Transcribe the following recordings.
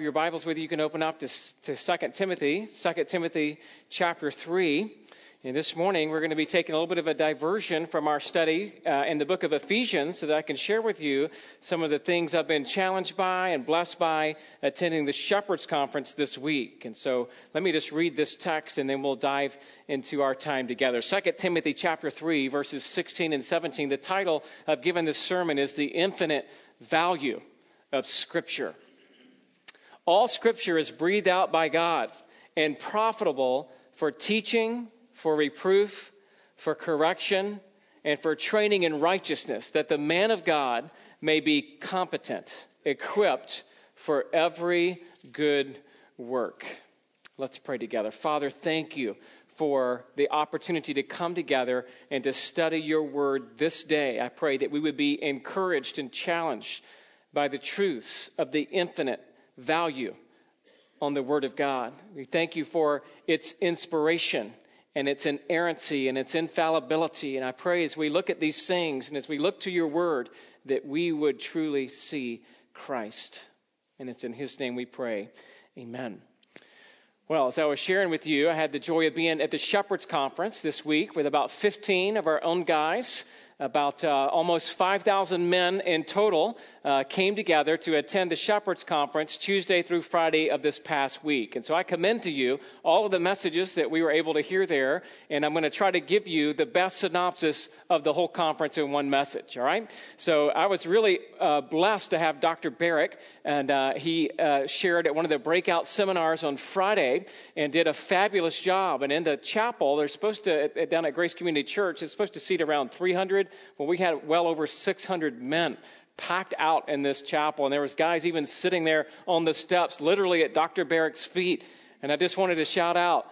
your Bibles with you, you can open up to, to 2 Timothy, 2 Timothy chapter 3. And this morning, we're going to be taking a little bit of a diversion from our study uh, in the book of Ephesians so that I can share with you some of the things I've been challenged by and blessed by attending the Shepherds Conference this week. And so let me just read this text and then we'll dive into our time together. 2 Timothy chapter 3, verses 16 and 17. The title I've given this sermon is The Infinite Value of Scripture. All scripture is breathed out by God and profitable for teaching, for reproof, for correction, and for training in righteousness, that the man of God may be competent, equipped for every good work. Let's pray together. Father, thank you for the opportunity to come together and to study your word this day. I pray that we would be encouraged and challenged by the truths of the infinite value on the Word of God. We thank you for its inspiration and its inerrancy and its infallibility. And I pray as we look at these things and as we look to your Word that we would truly see Christ. And it's in His name we pray. Amen. Well, as I was sharing with you, I had the joy of being at the Shepherds Conference this week with about 15 of our own guys about uh, almost 5,000 men in total uh, came together to attend the Shepherds Conference Tuesday through Friday of this past week. And so I commend to you all of the messages that we were able to hear there, and I'm going to try to give you the best synopsis of the whole conference in one message, all right? So I was really uh, blessed to have Dr. Barrick, and uh, he uh, shared at one of the breakout seminars on Friday and did a fabulous job. And in the chapel, they're supposed to, down at Grace Community Church, it's supposed to seat around 300 well, we had well over 600 men packed out in this chapel, and there was guys even sitting there on the steps, literally at Dr. Barrick's feet. And I just wanted to shout out,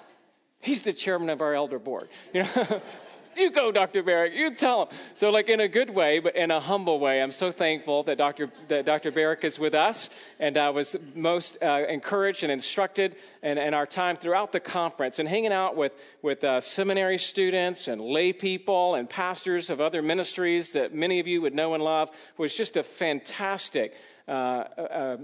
he's the chairman of our elder board. You know, you go, Dr. Barrick. You tell him. So, like in a good way, but in a humble way. I'm so thankful that Dr. That Dr. Barrick is with us, and I was most uh, encouraged and instructed in, in, our time throughout the conference and hanging out with with uh, seminary students and lay people and pastors of other ministries that many of you would know and love was just a fantastic. Uh, uh,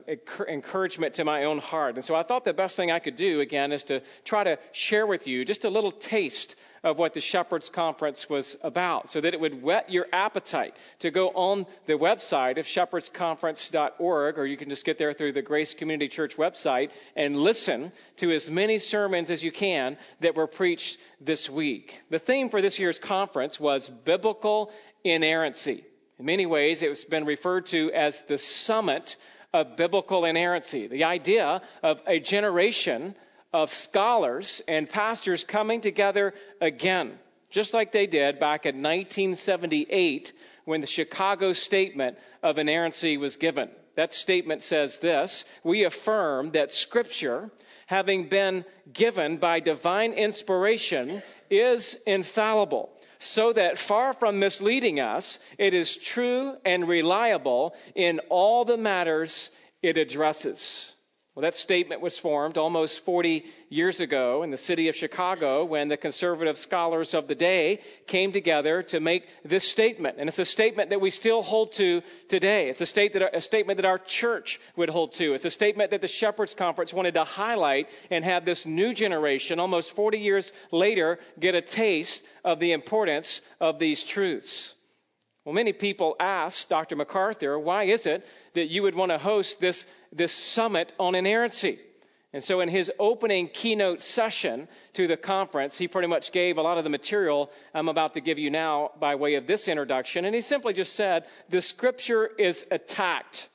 encouragement to my own heart. And so I thought the best thing I could do, again, is to try to share with you just a little taste of what the Shepherds Conference was about, so that it would whet your appetite to go on the website of shepherdsconference.org, or you can just get there through the Grace Community Church website and listen to as many sermons as you can that were preached this week. The theme for this year's conference was biblical inerrancy. In many ways, it's been referred to as the summit of biblical inerrancy. The idea of a generation of scholars and pastors coming together again, just like they did back in 1978 when the Chicago Statement of Inerrancy was given. That statement says this We affirm that Scripture, having been given by divine inspiration, is infallible, so that far from misleading us, it is true and reliable in all the matters it addresses. Well, that statement was formed almost 40 years ago in the city of Chicago when the conservative scholars of the day came together to make this statement. And it's a statement that we still hold to today. It's a, state that, a statement that our church would hold to. It's a statement that the Shepherds Conference wanted to highlight and have this new generation, almost 40 years later, get a taste of the importance of these truths. Well, many people ask Dr. MacArthur, why is it that you would want to host this, this summit on inerrancy? And so, in his opening keynote session to the conference, he pretty much gave a lot of the material I'm about to give you now by way of this introduction. And he simply just said, The scripture is attacked,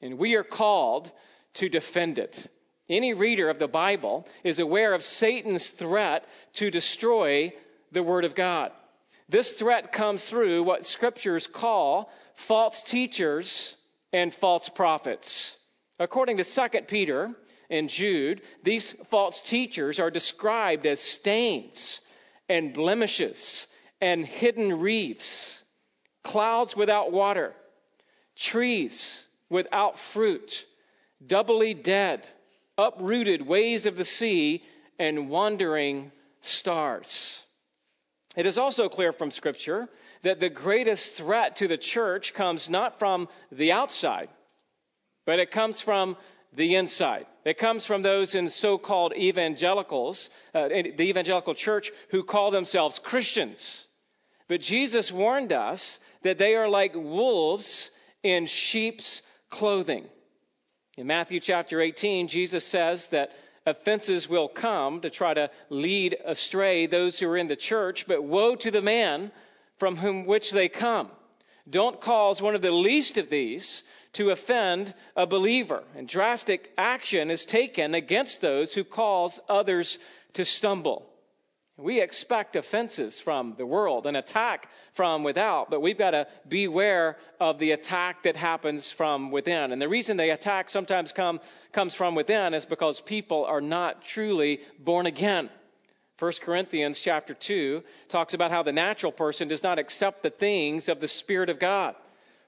and we are called to defend it. Any reader of the Bible is aware of Satan's threat to destroy the Word of God. This threat comes through what scriptures call false teachers and false prophets. According to 2 Peter and Jude, these false teachers are described as stains and blemishes and hidden reefs, clouds without water, trees without fruit, doubly dead, uprooted ways of the sea, and wandering stars. It is also clear from Scripture that the greatest threat to the church comes not from the outside, but it comes from the inside. It comes from those in so called evangelicals, uh, the evangelical church, who call themselves Christians. But Jesus warned us that they are like wolves in sheep's clothing. In Matthew chapter 18, Jesus says that offenses will come to try to lead astray those who are in the church, but woe to the man from whom which they come. Don't cause one of the least of these to offend a believer. And drastic action is taken against those who cause others to stumble. We expect offenses from the world, an attack from without, but we've got to beware of the attack that happens from within. And the reason the attack sometimes come, comes from within is because people are not truly born again. 1 Corinthians chapter 2 talks about how the natural person does not accept the things of the Spirit of God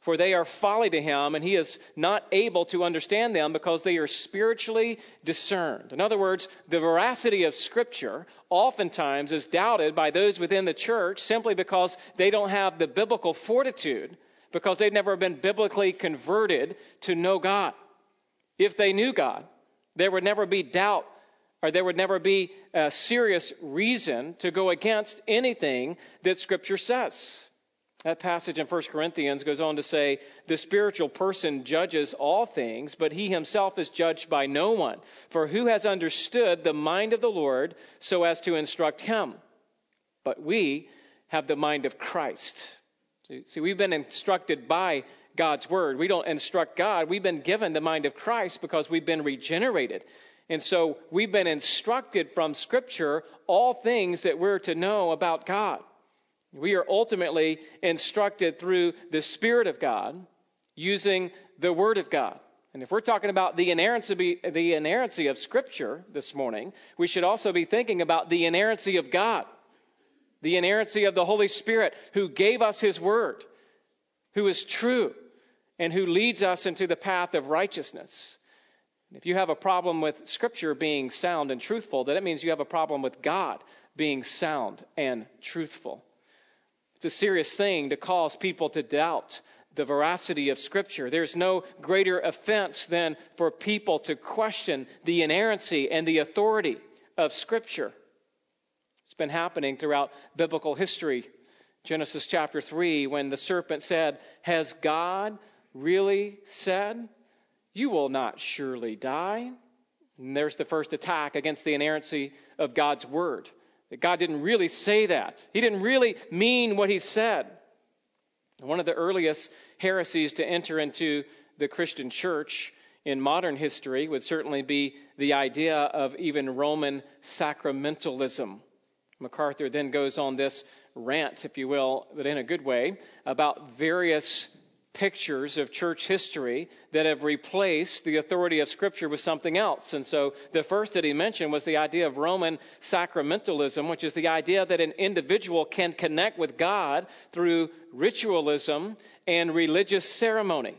for they are folly to him, and he is not able to understand them because they are spiritually discerned. In other words, the veracity of Scripture oftentimes is doubted by those within the church simply because they don't have the biblical fortitude, because they've never been biblically converted to know God. If they knew God, there would never be doubt or there would never be a serious reason to go against anything that Scripture says. That passage in 1 Corinthians goes on to say, The spiritual person judges all things, but he himself is judged by no one. For who has understood the mind of the Lord so as to instruct him? But we have the mind of Christ. See, we've been instructed by God's word. We don't instruct God. We've been given the mind of Christ because we've been regenerated. And so we've been instructed from Scripture all things that we're to know about God. We are ultimately instructed through the Spirit of God using the Word of God. And if we're talking about the inerrancy, the inerrancy of Scripture this morning, we should also be thinking about the inerrancy of God, the inerrancy of the Holy Spirit who gave us His Word, who is true, and who leads us into the path of righteousness. If you have a problem with Scripture being sound and truthful, then that means you have a problem with God being sound and truthful. It's a serious thing to cause people to doubt the veracity of Scripture. There's no greater offense than for people to question the inerrancy and the authority of Scripture. It's been happening throughout biblical history. Genesis chapter 3, when the serpent said, Has God really said, You will not surely die? And there's the first attack against the inerrancy of God's word. That God didn't really say that. He didn't really mean what he said. One of the earliest heresies to enter into the Christian church in modern history would certainly be the idea of even Roman sacramentalism. MacArthur then goes on this rant, if you will, but in a good way, about various pictures of church history that have replaced the authority of Scripture with something else. And so the first that he mentioned was the idea of Roman sacramentalism, which is the idea that an individual can connect with God through ritualism and religious ceremony.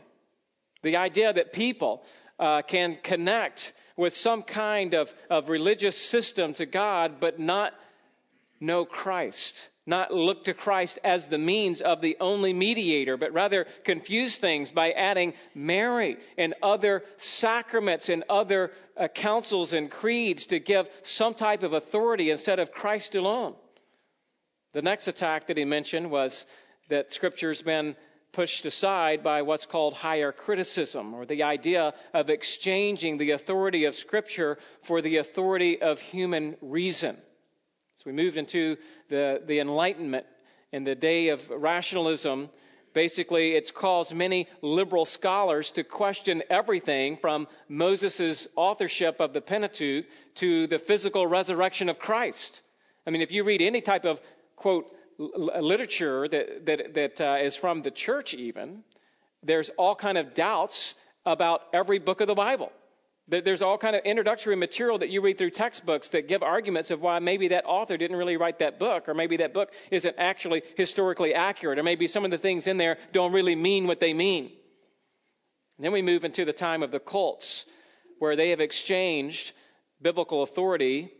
The idea that people uh, can connect with some kind of, of religious system to God, but not know Christ not look to Christ as the means of the only mediator, but rather confuse things by adding Mary and other sacraments and other uh, councils and creeds to give some type of authority instead of Christ alone. The next attack that he mentioned was that Scripture's been pushed aside by what's called higher criticism, or the idea of exchanging the authority of Scripture for the authority of human reason. So we moved into the, the Enlightenment and the day of rationalism. Basically, it's caused many liberal scholars to question everything from Moses' authorship of the Pentateuch to the physical resurrection of Christ. I mean, if you read any type of, quote, literature that, that, that uh, is from the church even, there's all kind of doubts about every book of the Bible. There's all kind of introductory material that you read through textbooks that give arguments of why maybe that author didn't really write that book, or maybe that book isn't actually historically accurate, or maybe some of the things in there don't really mean what they mean. And then we move into the time of the cults, where they have exchanged biblical authority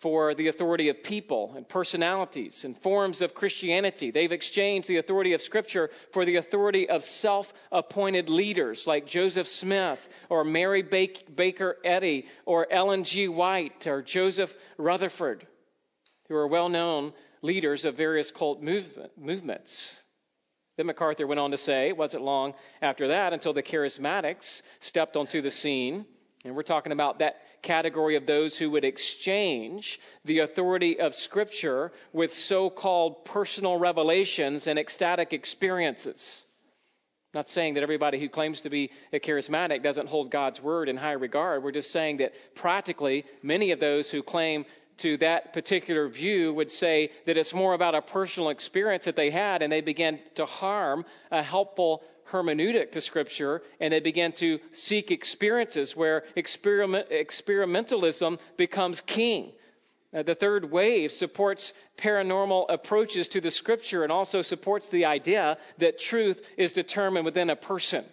for the authority of people and personalities and forms of Christianity. They've exchanged the authority of Scripture for the authority of self appointed leaders like Joseph Smith or Mary Baker Eddy or Ellen G. White or Joseph Rutherford, who are well known leaders of various cult movement, movements. Then MacArthur went on to say, it wasn't long after that until the charismatics stepped onto the scene. And we're talking about that category of those who would exchange the authority of Scripture with so called personal revelations and ecstatic experiences. I'm not saying that everybody who claims to be a charismatic doesn't hold God's word in high regard. We're just saying that practically, many of those who claim to that particular view would say that it's more about a personal experience that they had, and they began to harm a helpful hermeneutic to Scripture, and they began to seek experiences where experiment, experimentalism becomes king. Uh, the third wave supports paranormal approaches to the Scripture and also supports the idea that truth is determined within a person.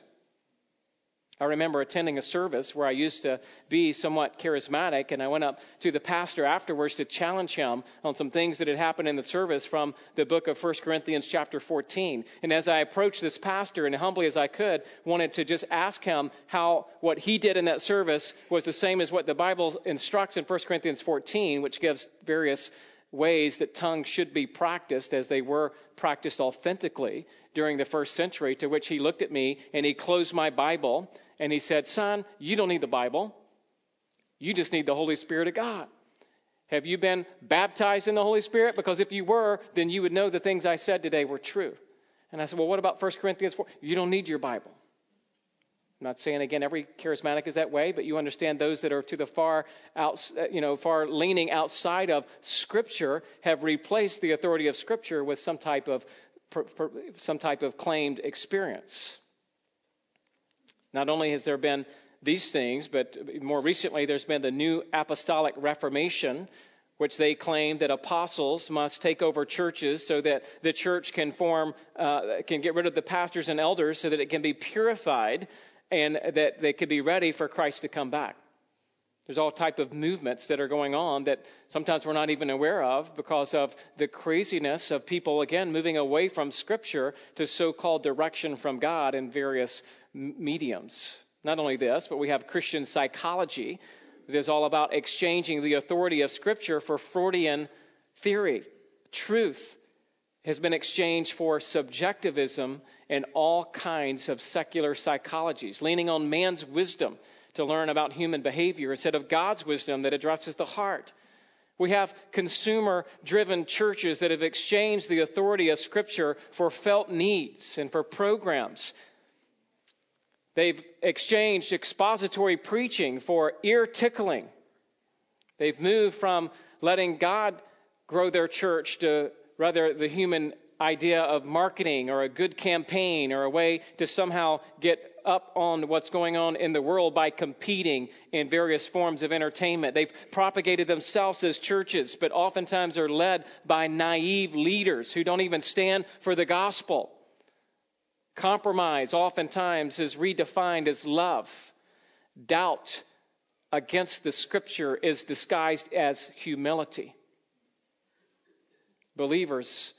I remember attending a service where I used to be somewhat charismatic, and I went up to the pastor afterwards to challenge him on some things that had happened in the service from the book of 1 Corinthians, chapter 14. And as I approached this pastor, and humbly as I could, wanted to just ask him how what he did in that service was the same as what the Bible instructs in 1 Corinthians 14, which gives various ways that tongues should be practiced as they were practiced authentically during the first century, to which he looked at me and he closed my Bible and he said, Son, you don't need the Bible. You just need the Holy Spirit of God. Have you been baptized in the Holy Spirit? Because if you were, then you would know the things I said today were true. And I said, Well, what about 1 Corinthians 4? You don't need your Bible. I'm not saying again every charismatic is that way, but you understand those that are to the far out, uh, you know, far leaning outside of Scripture have replaced the authority of Scripture with some type of some type of claimed experience. Not only has there been these things, but more recently there's been the New Apostolic Reformation, which they claim that apostles must take over churches so that the church can form, uh, can get rid of the pastors and elders so that it can be purified and that they could be ready for Christ to come back. There's all type of movements that are going on that sometimes we're not even aware of because of the craziness of people again moving away from Scripture to so-called direction from God in various mediums. Not only this, but we have Christian psychology that is all about exchanging the authority of Scripture for Freudian theory. Truth has been exchanged for subjectivism and all kinds of secular psychologies, leaning on man's wisdom to learn about human behavior instead of God's wisdom that addresses the heart. We have consumer driven churches that have exchanged the authority of Scripture for felt needs and for programs They've exchanged expository preaching for ear tickling. They've moved from letting God grow their church to rather the human idea of marketing or a good campaign or a way to somehow get up on what's going on in the world by competing in various forms of entertainment. They've propagated themselves as churches, but oftentimes are led by naive leaders who don't even stand for the gospel. Compromise oftentimes is redefined as love. Doubt against the scripture is disguised as humility. Believers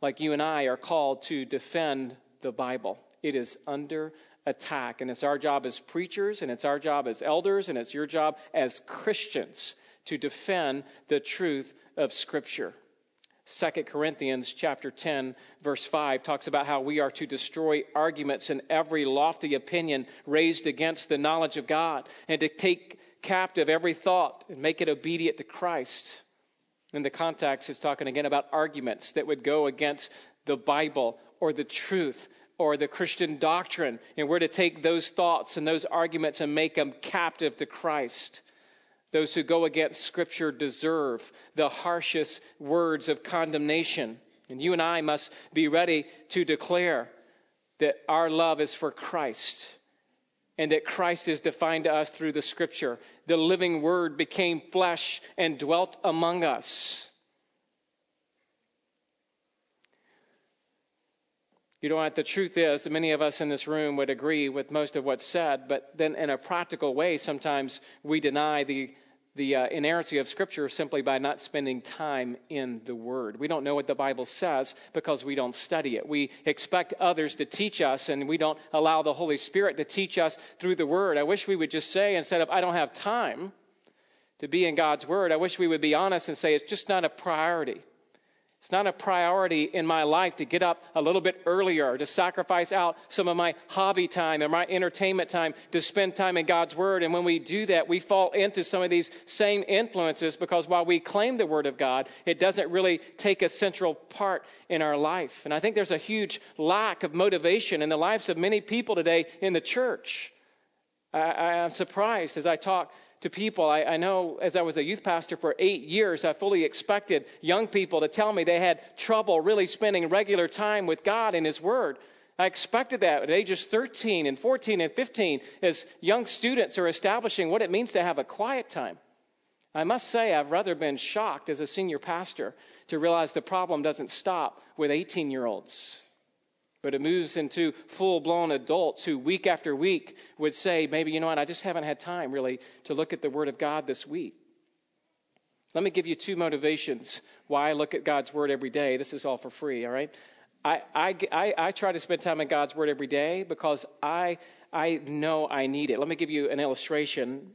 like you and I are called to defend the Bible. It is under attack, and it's our job as preachers, and it's our job as elders, and it's your job as Christians to defend the truth of Scripture. 2 Corinthians chapter 10 verse 5 talks about how we are to destroy arguments and every lofty opinion raised against the knowledge of God and to take captive every thought and make it obedient to Christ. In the context, is talking again about arguments that would go against the Bible or the truth or the Christian doctrine. And we're to take those thoughts and those arguments and make them captive to Christ. Those who go against Scripture deserve the harshest words of condemnation. And you and I must be ready to declare that our love is for Christ and that Christ is defined to us through the Scripture. The living Word became flesh and dwelt among us. You know what? The truth is, many of us in this room would agree with most of what's said, but then in a practical way, sometimes we deny the, the uh, inerrancy of Scripture simply by not spending time in the Word. We don't know what the Bible says because we don't study it. We expect others to teach us, and we don't allow the Holy Spirit to teach us through the Word. I wish we would just say, instead of, I don't have time to be in God's Word, I wish we would be honest and say, it's just not a priority. It's not a priority in my life to get up a little bit earlier, to sacrifice out some of my hobby time and my entertainment time to spend time in God's Word. And when we do that, we fall into some of these same influences because while we claim the Word of God, it doesn't really take a central part in our life. And I think there's a huge lack of motivation in the lives of many people today in the church. I, am surprised as I talk to people. I, I, know as I was a youth pastor for eight years, I fully expected young people to tell me they had trouble really spending regular time with God and His Word. I expected that at ages 13 and 14 and 15 as young students are establishing what it means to have a quiet time. I must say, I've rather been shocked as a senior pastor to realize the problem doesn't stop with 18 year olds but it moves into full blown adults who week after week would say, maybe, you know what, I just haven't had time really to look at the Word of God this week. Let me give you two motivations why I look at God's Word every day. This is all for free, all right? I, I, I, I try to spend time in God's Word every day because I, I know I need it. Let me give you an illustration.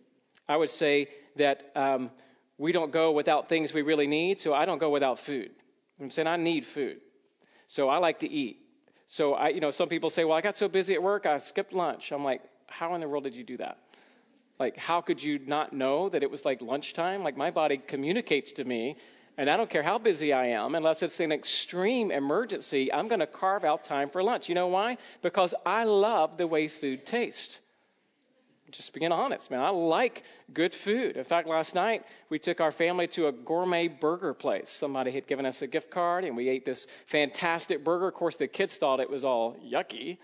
I would say that um, we don't go without things we really need, so I don't go without food. I'm saying I need food. So I like to eat. So I, you know, some people say, well, I got so busy at work, I skipped lunch. I'm like, how in the world did you do that? Like, how could you not know that it was like lunchtime? Like, my body communicates to me, and I don't care how busy I am, unless it's an extreme emergency, I'm going to carve out time for lunch. You know why? Because I love the way food tastes just being honest, man. I like good food. In fact, last night we took our family to a gourmet burger place. Somebody had given us a gift card, and we ate this fantastic burger. Of course, the kids thought it was all yucky.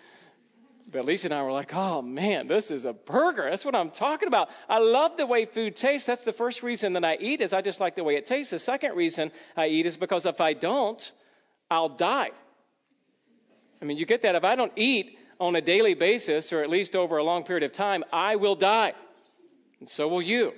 But Lisa and I were like, oh man, this is a burger. That's what I'm talking about. I love the way food tastes. That's the first reason that I eat is I just like the way it tastes. The second reason I eat is because if I don't, I'll die. I mean, you get that. If I don't eat, on a daily basis, or at least over a long period of time, I will die. And so will you.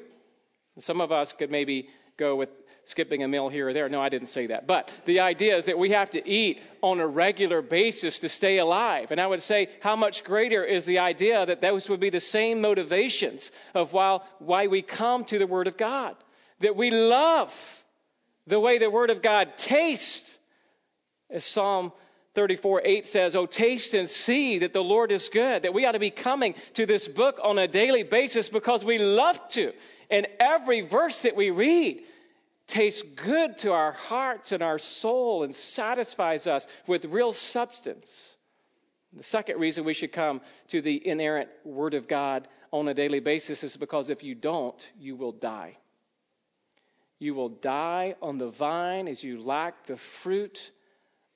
And some of us could maybe go with skipping a meal here or there. No, I didn't say that. But the idea is that we have to eat on a regular basis to stay alive. And I would say, how much greater is the idea that those would be the same motivations of why, why we come to the Word of God? That we love the way the Word of God tastes. As Psalm 34 8 says, Oh, taste and see that the Lord is good. That we ought to be coming to this book on a daily basis because we love to. And every verse that we read tastes good to our hearts and our soul and satisfies us with real substance. The second reason we should come to the inerrant Word of God on a daily basis is because if you don't, you will die. You will die on the vine as you lack the fruit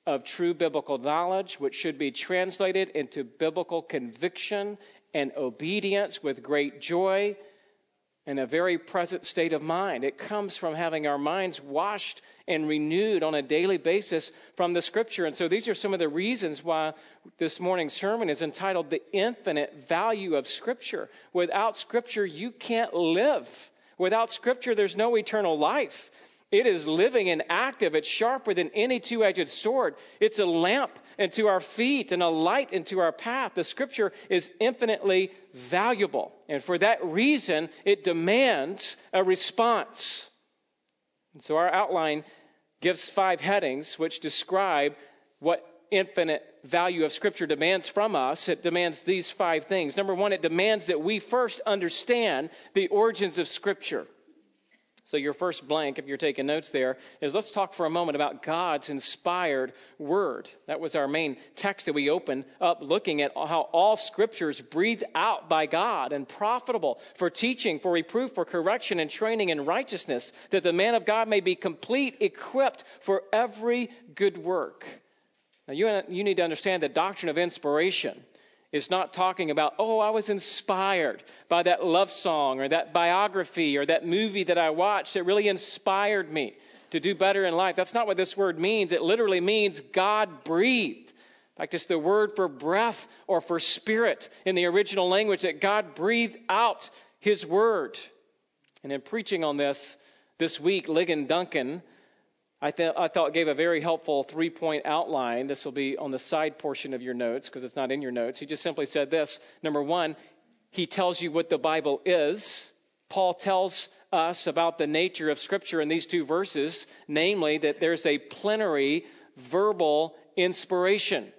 of true biblical knowledge, which should be translated into biblical conviction and obedience with great joy and a very present state of mind. It comes from having our minds washed and renewed on a daily basis from the scripture. And so these are some of the reasons why this morning's sermon is entitled The Infinite Value of Scripture. Without scripture, you can't live. Without scripture, there's no eternal life. It is living and active. It's sharper than any two edged sword. It's a lamp unto our feet and a light into our path. The scripture is infinitely valuable. And for that reason, it demands a response. And so our outline gives five headings which describe what infinite value of Scripture demands from us. It demands these five things. Number one, it demands that we first understand the origins of Scripture. So, your first blank, if you're taking notes there, is let's talk for a moment about God's inspired word. That was our main text that we opened up looking at how all scriptures breathed out by God and profitable for teaching, for reproof, for correction, and training in righteousness, that the man of God may be complete, equipped for every good work. Now, you, you need to understand the doctrine of inspiration is not talking about, oh, I was inspired by that love song or that biography or that movie that I watched that really inspired me to do better in life. That's not what this word means. It literally means God breathed. In fact, it's the word for breath or for spirit in the original language that God breathed out his word. And in preaching on this this week, Ligon Duncan, I, th- I thought gave a very helpful three point outline. This will be on the side portion of your notes because it's not in your notes. He just simply said this Number one, he tells you what the Bible is. Paul tells us about the nature of Scripture in these two verses, namely that there's a plenary verbal inspiration.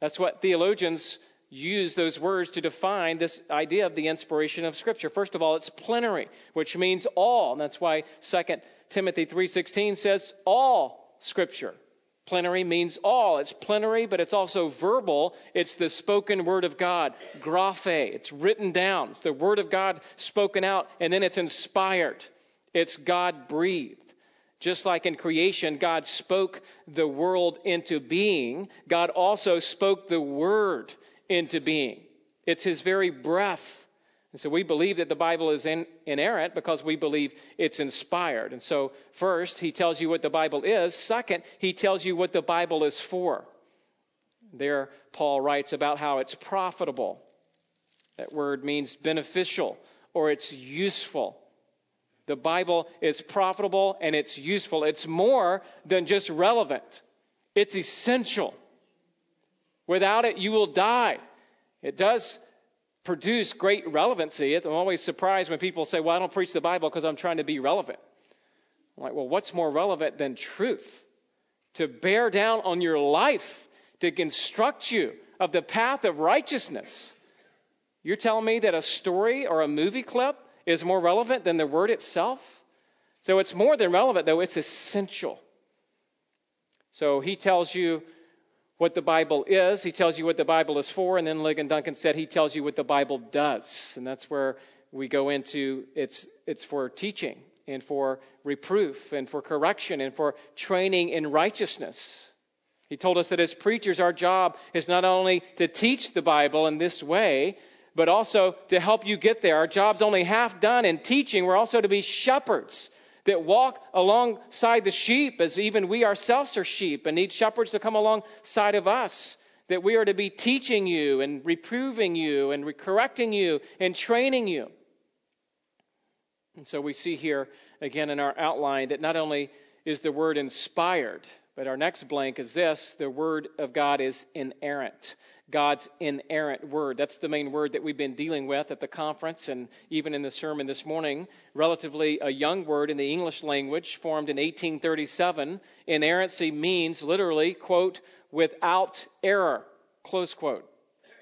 That's what theologians use those words to define this idea of the inspiration of scripture. First of all, it's plenary, which means all, and that's why 2 Timothy 3:16 says all scripture. Plenary means all. It's plenary, but it's also verbal. It's the spoken word of God, graphe. It's written down. It's the word of God spoken out, and then it's inspired. It's God breathed. Just like in creation, God spoke the world into being, God also spoke the word into being. It's his very breath. And so we believe that the Bible is in, inerrant because we believe it's inspired. And so, first, he tells you what the Bible is. Second, he tells you what the Bible is for. There, Paul writes about how it's profitable. That word means beneficial or it's useful. The Bible is profitable and it's useful. It's more than just relevant, it's essential. Without it, you will die. It does produce great relevancy. I'm always surprised when people say, Well, I don't preach the Bible because I'm trying to be relevant. I'm like, Well, what's more relevant than truth? To bear down on your life, to instruct you of the path of righteousness. You're telling me that a story or a movie clip is more relevant than the word itself? So it's more than relevant, though, it's essential. So he tells you what the Bible is. He tells you what the Bible is for. And then Ligon Duncan said he tells you what the Bible does. And that's where we go into it's, it's for teaching and for reproof and for correction and for training in righteousness. He told us that as preachers, our job is not only to teach the Bible in this way, but also to help you get there. Our job's only half done in teaching. We're also to be shepherds that walk alongside the sheep as even we ourselves are sheep and need shepherds to come alongside of us. That we are to be teaching you and reproving you and correcting you and training you. And so we see here again in our outline that not only is the word inspired, but our next blank is this the word of God is inerrant. God's inerrant word. That's the main word that we've been dealing with at the conference and even in the sermon this morning. Relatively a young word in the English language, formed in 1837. Inerrancy means literally, quote, without error, close quote.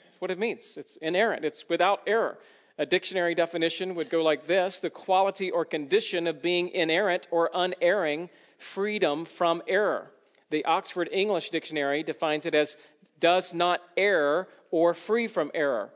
That's what it means. It's inerrant, it's without error. A dictionary definition would go like this the quality or condition of being inerrant or unerring, freedom from error. The Oxford English Dictionary defines it as does not err or free from error.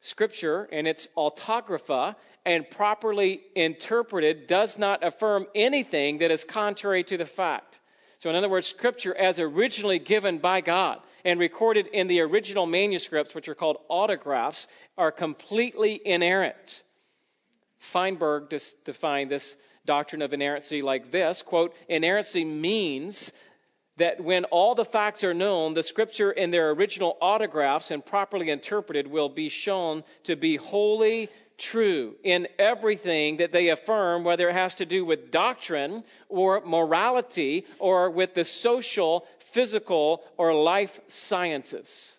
Scripture and its autographa and properly interpreted does not affirm anything that is contrary to the fact. So, in other words, Scripture, as originally given by God and recorded in the original manuscripts, which are called autographs, are completely inerrant. Feinberg defined this doctrine of inerrancy like this quote, inerrancy means that when all the facts are known, the scripture in their original autographs and properly interpreted will be shown to be wholly true in everything that they affirm, whether it has to do with doctrine or morality or with the social, physical, or life sciences.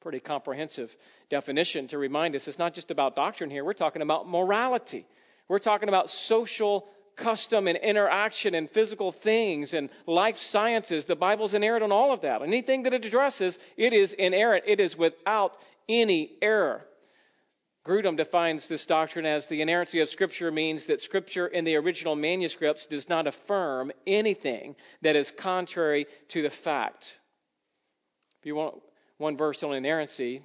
Pretty comprehensive definition to remind us it's not just about doctrine here, we're talking about morality. We're talking about social custom and interaction and physical things and life sciences. The Bible's inerrant on all of that. Anything that it addresses, it is inerrant. It is without any error. Grudem defines this doctrine as the inerrancy of Scripture means that Scripture in the original manuscripts does not affirm anything that is contrary to the fact. If you want one verse on inerrancy,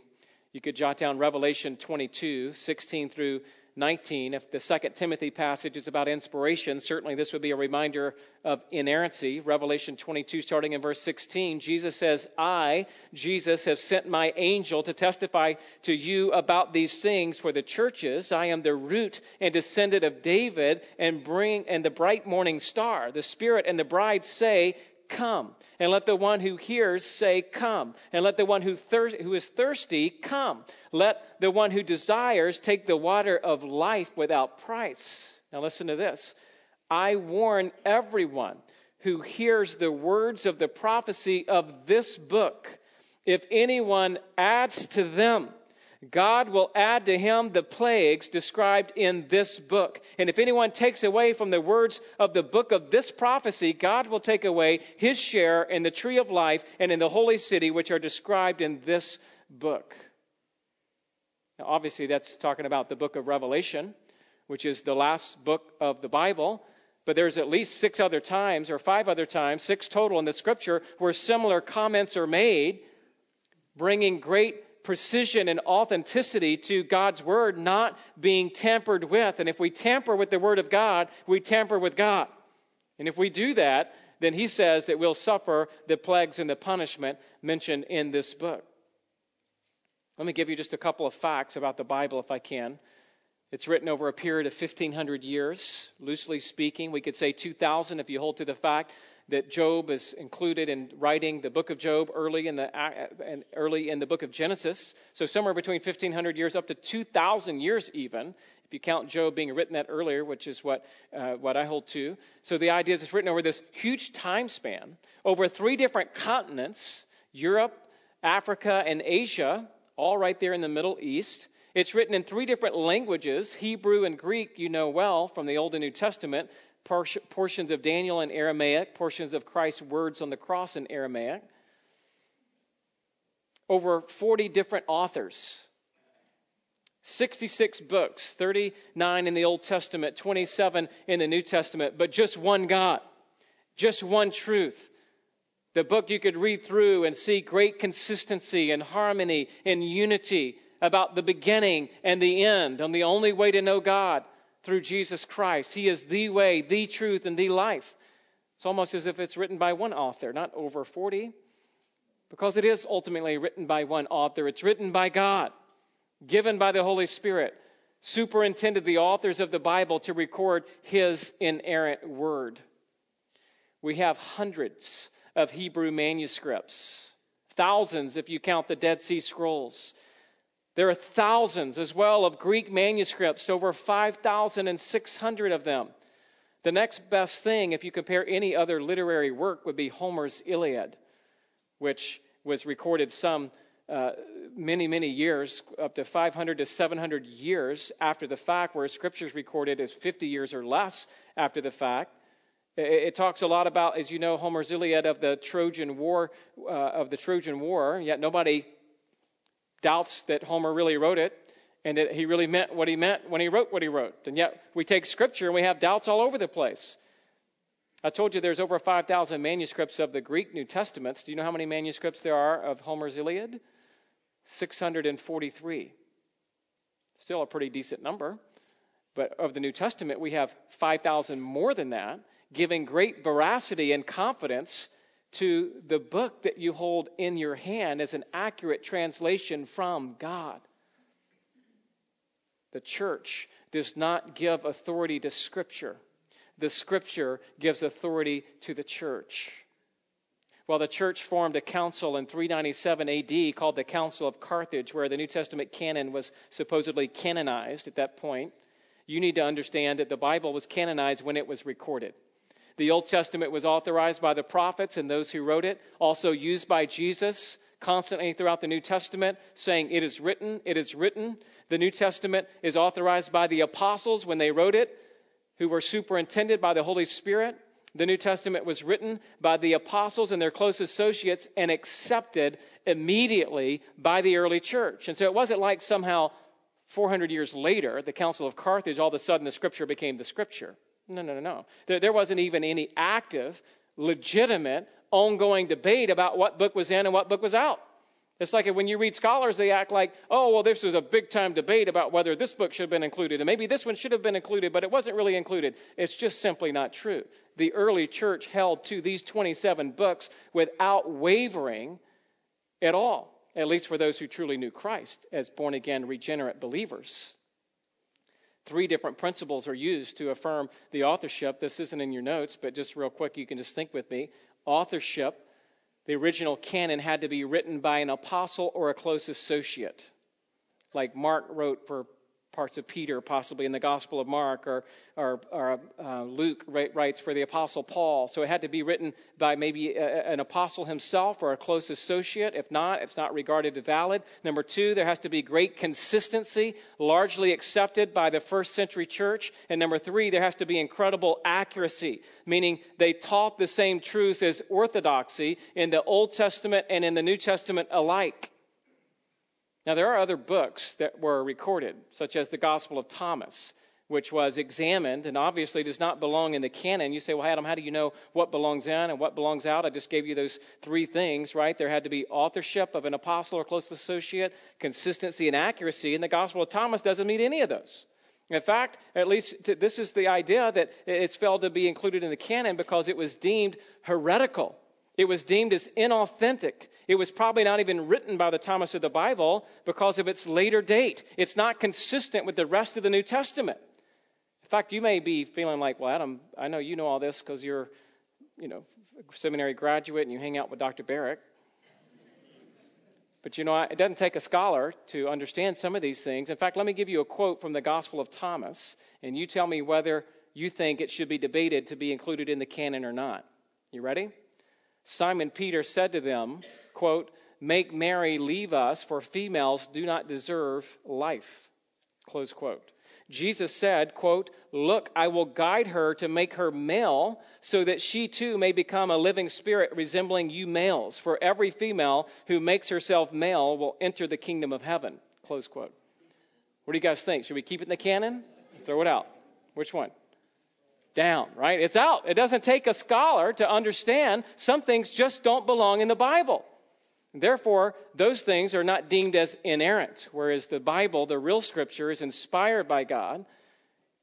you could jot down Revelation 22, 16 through 19. If the second Timothy passage is about inspiration, certainly this would be a reminder of inerrancy. Revelation 22, starting in verse 16, Jesus says, I, Jesus, have sent my angel to testify to you about these things for the churches. I am the root and descendant of David and bring and the bright morning star. The Spirit and the bride say, Come. And let the one who hears say, Come. And let the one who, thir- who is thirsty come. Let the one who desires take the water of life without price. Now listen to this. I warn everyone who hears the words of the prophecy of this book. If anyone adds to them, God will add to him the plagues described in this book. And if anyone takes away from the words of the book of this prophecy, God will take away his share in the tree of life and in the holy city, which are described in this book. Now, obviously, that's talking about the book of Revelation, which is the last book of the Bible. But there's at least six other times, or five other times, six total in the scripture, where similar comments are made, bringing great precision and authenticity to God's word not being tampered with. And if we tamper with the word of God, we tamper with God. And if we do that, then he says that we'll suffer the plagues and the punishment mentioned in this book. Let me give you just a couple of facts about the Bible, if I can. It's written over a period of 1,500 years, loosely speaking. We could say 2,000 if you hold to the fact that Job is included in writing the book of Job early in the early in the book of Genesis. So somewhere between 1500 years up to 2000 years even, if you count Job being written that earlier, which is what uh, what I hold to. So the idea is it's written over this huge time span, over three different continents: Europe, Africa, and Asia, all right there in the Middle East. It's written in three different languages Hebrew and Greek, you know well from the Old and New Testament portions of Daniel in Aramaic, portions of Christ's words on the cross in Aramaic. Over 40 different authors. 66 books, 39 in the Old Testament, 27 in the New Testament, but just one God, just one truth. The book you could read through and see great consistency and harmony and unity about the beginning and the end and the only way to know God through Jesus Christ. He is the way, the truth, and the life. It's almost as if it's written by one author, not over 40, because it is ultimately written by one author. It's written by God, given by the Holy Spirit, superintended the authors of the Bible to record His inerrant word. We have hundreds of Hebrew manuscripts, thousands if you count the Dead Sea Scrolls. There are thousands as well of Greek manuscripts, over 5,600 of them. The next best thing, if you compare any other literary work, would be Homer's Iliad, which was recorded some uh, many, many years, up to 500 to 700 years after the fact, where Scripture is recorded as 50 years or less after the fact. It, talks a lot about, as you know, Homer's Iliad of the Trojan War, uh, of the Trojan War. Yet nobody doubts that Homer really wrote it and that he really meant what he meant when he wrote what he wrote. And yet we take scripture and we have doubts all over the place. I told you there's over 5,000 manuscripts of the Greek New Testaments. Do you know how many manuscripts there are of Homer's Iliad? 643. Still a pretty decent number. But of the New Testament, we have 5,000 more than that, giving great veracity and confidence to the book that you hold in your hand as an accurate translation from God. The church does not give authority to Scripture, the Scripture gives authority to the church. Well, the church formed a council in 397 AD called the Council of Carthage, where the New Testament canon was supposedly canonized at that point. You need to understand that the Bible was canonized when it was recorded. The Old Testament was authorized by the prophets and those who wrote it, also used by Jesus constantly throughout the New Testament, saying, It is written, it is written. The New Testament is authorized by the apostles when they wrote it, who were superintended by the Holy Spirit. The New Testament was written by the apostles and their close associates and accepted immediately by the early church. And so it wasn't like somehow 400 years later, the Council of Carthage, all of a sudden the scripture became the scripture. No, no, no, no. There, there wasn't even any active, legitimate, ongoing debate about what book was in and what book was out. It's like when you read scholars, they act like, oh, well, this was a big time debate about whether this book should have been included, and maybe this one should have been included, but it wasn't really included. It's just simply not true. The early church held to these 27 books without wavering at all, at least for those who truly knew Christ as born again, regenerate believers. Three different principles are used to affirm the authorship. This isn't in your notes, but just real quick, you can just think with me. Authorship, the original canon had to be written by an apostle or a close associate. Like Mark wrote for parts of Peter, possibly in the Gospel of Mark, or, or, or uh, Luke writes for the Apostle Paul. So it had to be written by maybe a, an apostle himself or a close associate. If not, it's not regarded as valid. Number two, there has to be great consistency, largely accepted by the first century church. And number three, there has to be incredible accuracy, meaning they taught the same truths as orthodoxy in the Old Testament and in the New Testament alike. Now, there are other books that were recorded, such as the Gospel of Thomas, which was examined and obviously does not belong in the canon. You say, well, Adam, how do you know what belongs in and what belongs out? I just gave you those three things, right? There had to be authorship of an apostle or close associate, consistency and accuracy, and the Gospel of Thomas doesn't meet any of those. In fact, at least this is the idea that it's failed to be included in the canon because it was deemed heretical. It was deemed as inauthentic. It was probably not even written by the Thomas of the Bible because of its later date. It's not consistent with the rest of the New Testament. In fact, you may be feeling like, well, Adam, I know you know all this because you're, you know, seminary graduate and you hang out with Dr. Barrick. But you know, it doesn't take a scholar to understand some of these things. In fact, let me give you a quote from the Gospel of Thomas, and you tell me whether you think it should be debated to be included in the canon or not. You ready? Simon Peter said to them, quote, Make Mary leave us, for females do not deserve life. Close quote. Jesus said, quote, Look, I will guide her to make her male, so that she too may become a living spirit resembling you males. For every female who makes herself male will enter the kingdom of heaven. Close quote. What do you guys think? Should we keep it in the canon? Throw it out. Which one? Down, right? It's out. It doesn't take a scholar to understand some things just don't belong in the Bible. Therefore, those things are not deemed as inerrant, whereas the Bible, the real scripture, is inspired by God.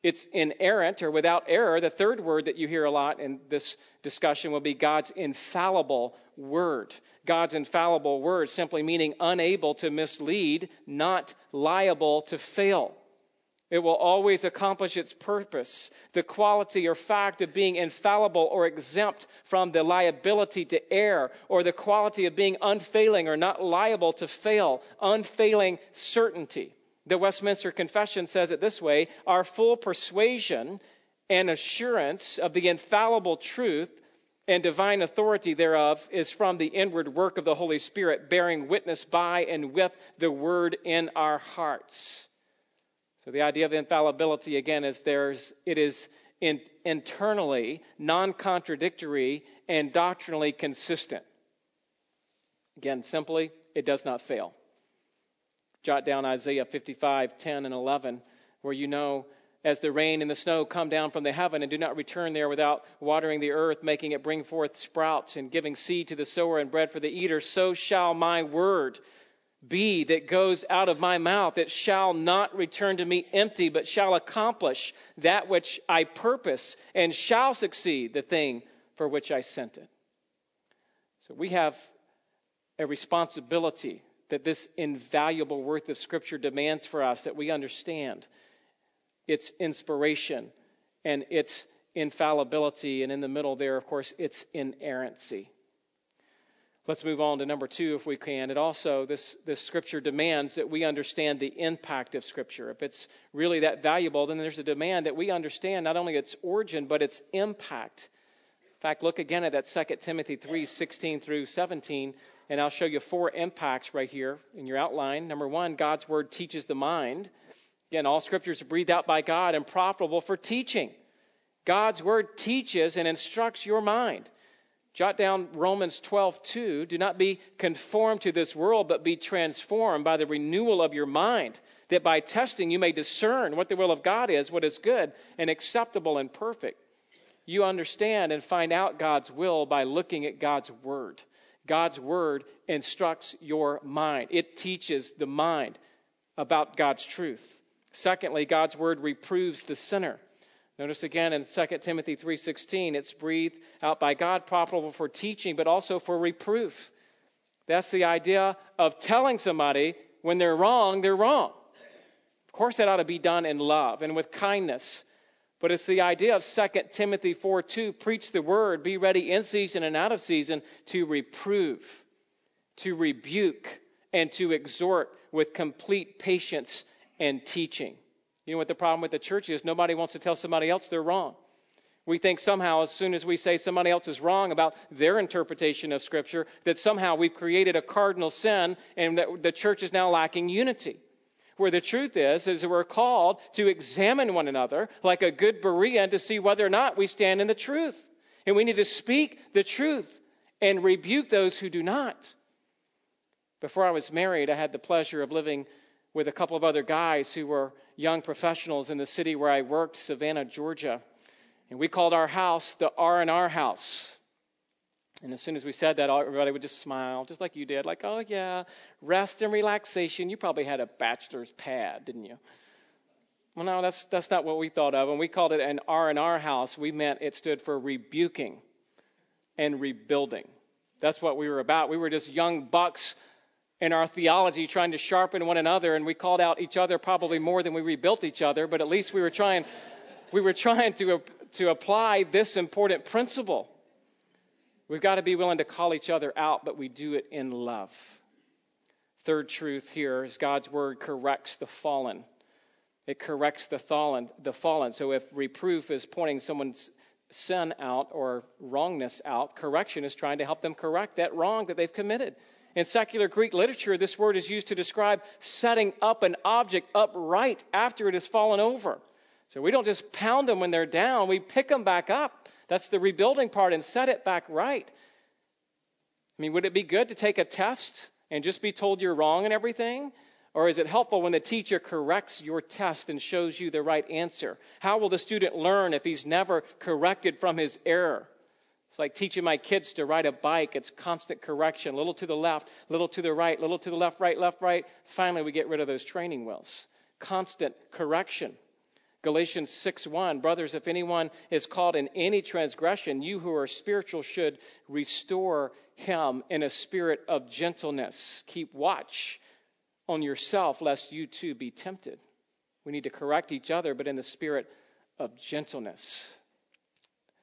It's inerrant or without error. The third word that you hear a lot in this discussion will be God's infallible word. God's infallible word simply meaning unable to mislead, not liable to fail. It will always accomplish its purpose. The quality or fact of being infallible or exempt from the liability to err, or the quality of being unfailing or not liable to fail, unfailing certainty. The Westminster Confession says it this way Our full persuasion and assurance of the infallible truth and divine authority thereof is from the inward work of the Holy Spirit, bearing witness by and with the word in our hearts. So the idea of infallibility again is there's it is in, internally non-contradictory and doctrinally consistent. Again, simply, it does not fail. Jot down Isaiah 55, 10 and 11, where you know as the rain and the snow come down from the heaven and do not return there without watering the earth, making it bring forth sprouts and giving seed to the sower and bread for the eater, so shall my word be that goes out of my mouth. It shall not return to me empty, but shall accomplish that which I purpose and shall succeed the thing for which I sent it. So we have a responsibility that this invaluable worth of Scripture demands for us that we understand its inspiration and its infallibility, and in the middle there, of course, its inerrancy. Let's move on to number two, if we can. It also, this, this scripture demands that we understand the impact of scripture. If it's really that valuable, then there's a demand that we understand not only its origin, but its impact. In fact, look again at that 2 Timothy 3 16 through 17, and I'll show you four impacts right here in your outline. Number one, God's word teaches the mind. Again, all scriptures are breathed out by God and profitable for teaching. God's word teaches and instructs your mind. Jot down Romans 12:2. Do not be conformed to this world, but be transformed by the renewal of your mind, that by testing you may discern what the will of God is, what is good and acceptable and perfect. You understand and find out God's will by looking at God's word. God's word instructs your mind. It teaches the mind about God's truth. Secondly, God's word reproves the sinner. Notice again in 2 Timothy 3:16, it's breathed out by God, profitable for teaching, but also for reproof. That's the idea of telling somebody when they're wrong, they're wrong. Of course, that ought to be done in love and with kindness. But it's the idea of 2 Timothy 4:2, preach the word, be ready in season and out of season to reprove, to rebuke, and to exhort with complete patience and teaching. You know what the problem with the church is? Nobody wants to tell somebody else they're wrong. We think somehow, as soon as we say somebody else is wrong about their interpretation of Scripture, that somehow we've created a cardinal sin and that the church is now lacking unity. Where the truth is, is we're called to examine one another like a good Berean to see whether or not we stand in the truth. And we need to speak the truth and rebuke those who do not. Before I was married, I had the pleasure of living with a couple of other guys who were young professionals in the city where I worked, Savannah, Georgia. And we called our house the R&R house. And as soon as we said that, everybody would just smile, just like you did, like, oh, yeah, rest and relaxation. You probably had a bachelor's pad, didn't you? Well, no, that's, that's not what we thought of. When we called it an R&R house, we meant it stood for rebuking and rebuilding. That's what we were about. We were just young bucks in our theology trying to sharpen one another, and we called out each other probably more than we rebuilt each other, but at least we were trying, we were trying to to apply this important principle. We've got to be willing to call each other out, but we do it in love. Third truth here is God's word corrects the fallen. It corrects the fallen. The fallen. So if reproof is pointing someone's sin out or wrongness out, correction is trying to help them correct that wrong that they've committed. In secular Greek literature, this word is used to describe setting up an object upright after it has fallen over. So we don't just pound them when they're down, we pick them back up. That's the rebuilding part and set it back right. I mean, would it be good to take a test and just be told you're wrong and everything? Or is it helpful when the teacher corrects your test and shows you the right answer? How will the student learn if he's never corrected from his error? It's like teaching my kids to ride a bike. It's constant correction, little to the left, little to the right, little to the left, right, left, right. Finally, we get rid of those training wheels. Constant correction. Galatians 6:1 Brothers if anyone is caught in any transgression you who are spiritual should restore him in a spirit of gentleness keep watch on yourself lest you too be tempted we need to correct each other but in the spirit of gentleness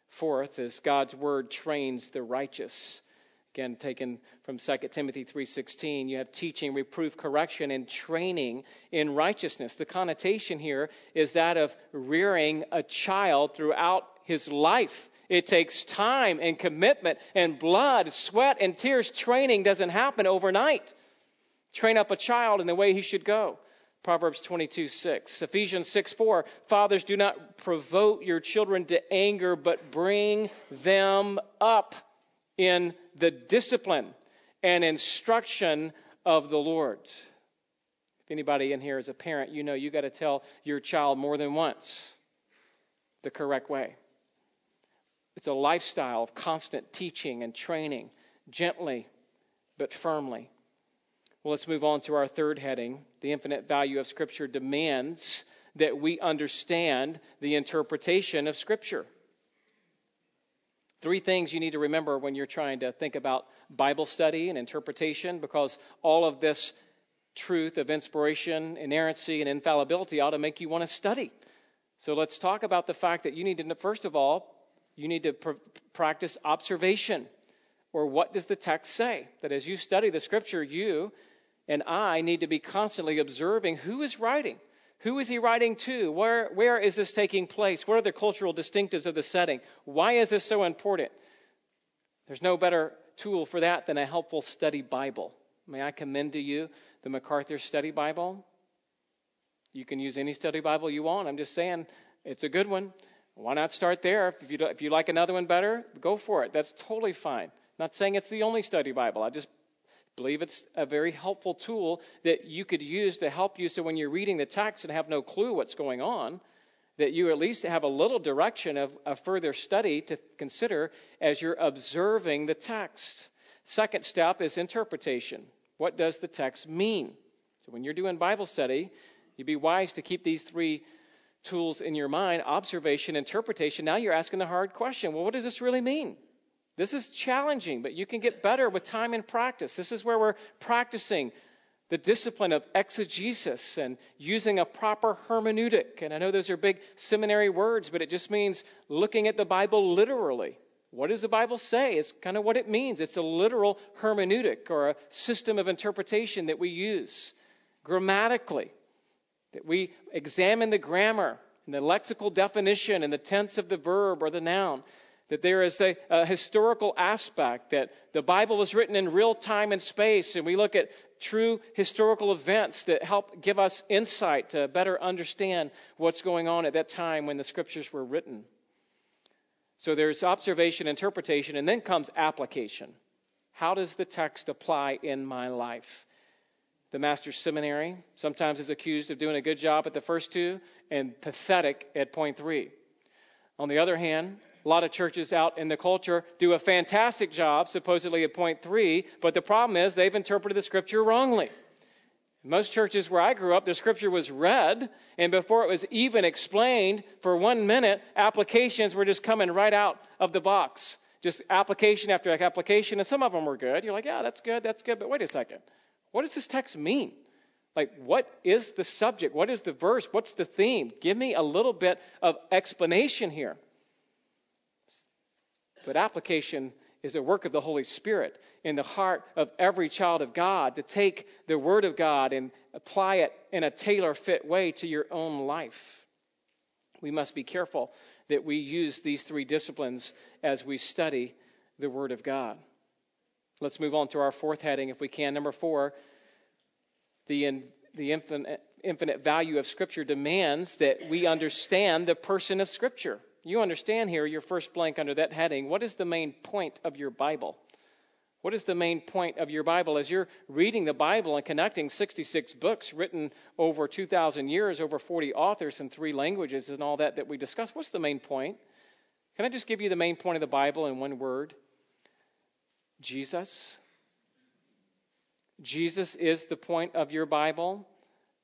fourth is God's word trains the righteous. Again taken from 2 timothy 3.16 you have teaching reproof correction and training in righteousness. The connotation here is that of rearing a child throughout his life. It takes time and commitment and blood sweat and tears. Training doesn't happen overnight. Train up a child in the way he should go Proverbs 22, 6. Ephesians 6, 4. Fathers, do not provoke your children to anger, but bring them up in the discipline and instruction of the Lord. If anybody in here is a parent, you know you got to tell your child more than once the correct way. It's a lifestyle of constant teaching and training, gently but firmly. Well, let's move on to our third heading. The infinite value of Scripture demands that we understand the interpretation of Scripture. Three things you need to remember when you're trying to think about Bible study and interpretation, because all of this truth of inspiration, inerrancy, and infallibility ought to make you want to study. So let's talk about the fact that you need to, first of all, you need to pr- practice observation. Or what does the text say? That as you study the scripture, you and I need to be constantly observing who is writing. Who is he writing to? Where, where is this taking place? What are the cultural distinctives of the setting? Why is this so important? There's no better tool for that than a helpful study Bible. May I commend to you the MacArthur Study Bible? You can use any study Bible you want. I'm just saying it's a good one. Why not start there? If you, if you like another one better, go for it. That's totally fine. Not saying it's the only study Bible. I just believe it's a very helpful tool that you could use to help you so when you're reading the text and have no clue what's going on, that you at least have a little direction of a further study to consider as you're observing the text. Second step is interpretation. What does the text mean? So when you're doing Bible study, you'd be wise to keep these three tools in your mind observation, interpretation. Now you're asking the hard question well, what does this really mean? This is challenging, but you can get better with time and practice. This is where we're practicing the discipline of exegesis and using a proper hermeneutic. And I know those are big seminary words, but it just means looking at the Bible literally. What does the Bible say? It's kind of what it means. It's a literal hermeneutic or a system of interpretation that we use grammatically. that we examine the grammar and the lexical definition and the tense of the verb or the noun, that there is a, a, historical aspect, that the Bible was written in real time and space, and we look at true historical events that help give us insight to better understand what's going on at that time when the scriptures were written. So there's observation, interpretation, and then comes application. How does the text apply in my life? The Master's Seminary sometimes is accused of doing a good job at the first two and pathetic at point three. On the other hand, a lot of churches out in the culture do a fantastic job, supposedly at point three, but the problem is they've interpreted the scripture wrongly. Most churches where I grew up, the scripture was read, and before it was even explained for one minute, applications were just coming right out of the box. Just application after application, and some of them were good. You're like, yeah, that's good, that's good, but wait a second. What does this text mean? Like, what is the subject? What is the verse? What's the theme? Give me a little bit of explanation here. But application is a work of the Holy Spirit in the heart of every child of God to take the Word of God and apply it in a tailor fit way to your own life. We must be careful that we use these three disciplines as we study the Word of God. Let's move on to our fourth heading, if we can. Number four, the, in, the infinite, infinite value of Scripture demands that we understand the person of Scripture. You understand here, your first blank under that heading, what is the main point of your Bible? What is the main point of your Bible? As you're reading the Bible and connecting 66 books written over 2,000 years, over 40 authors in three languages, and all that that we discussed, what's the main point? Can I just give you the main point of the Bible in one word? Jesus. Jesus is the point of your Bible.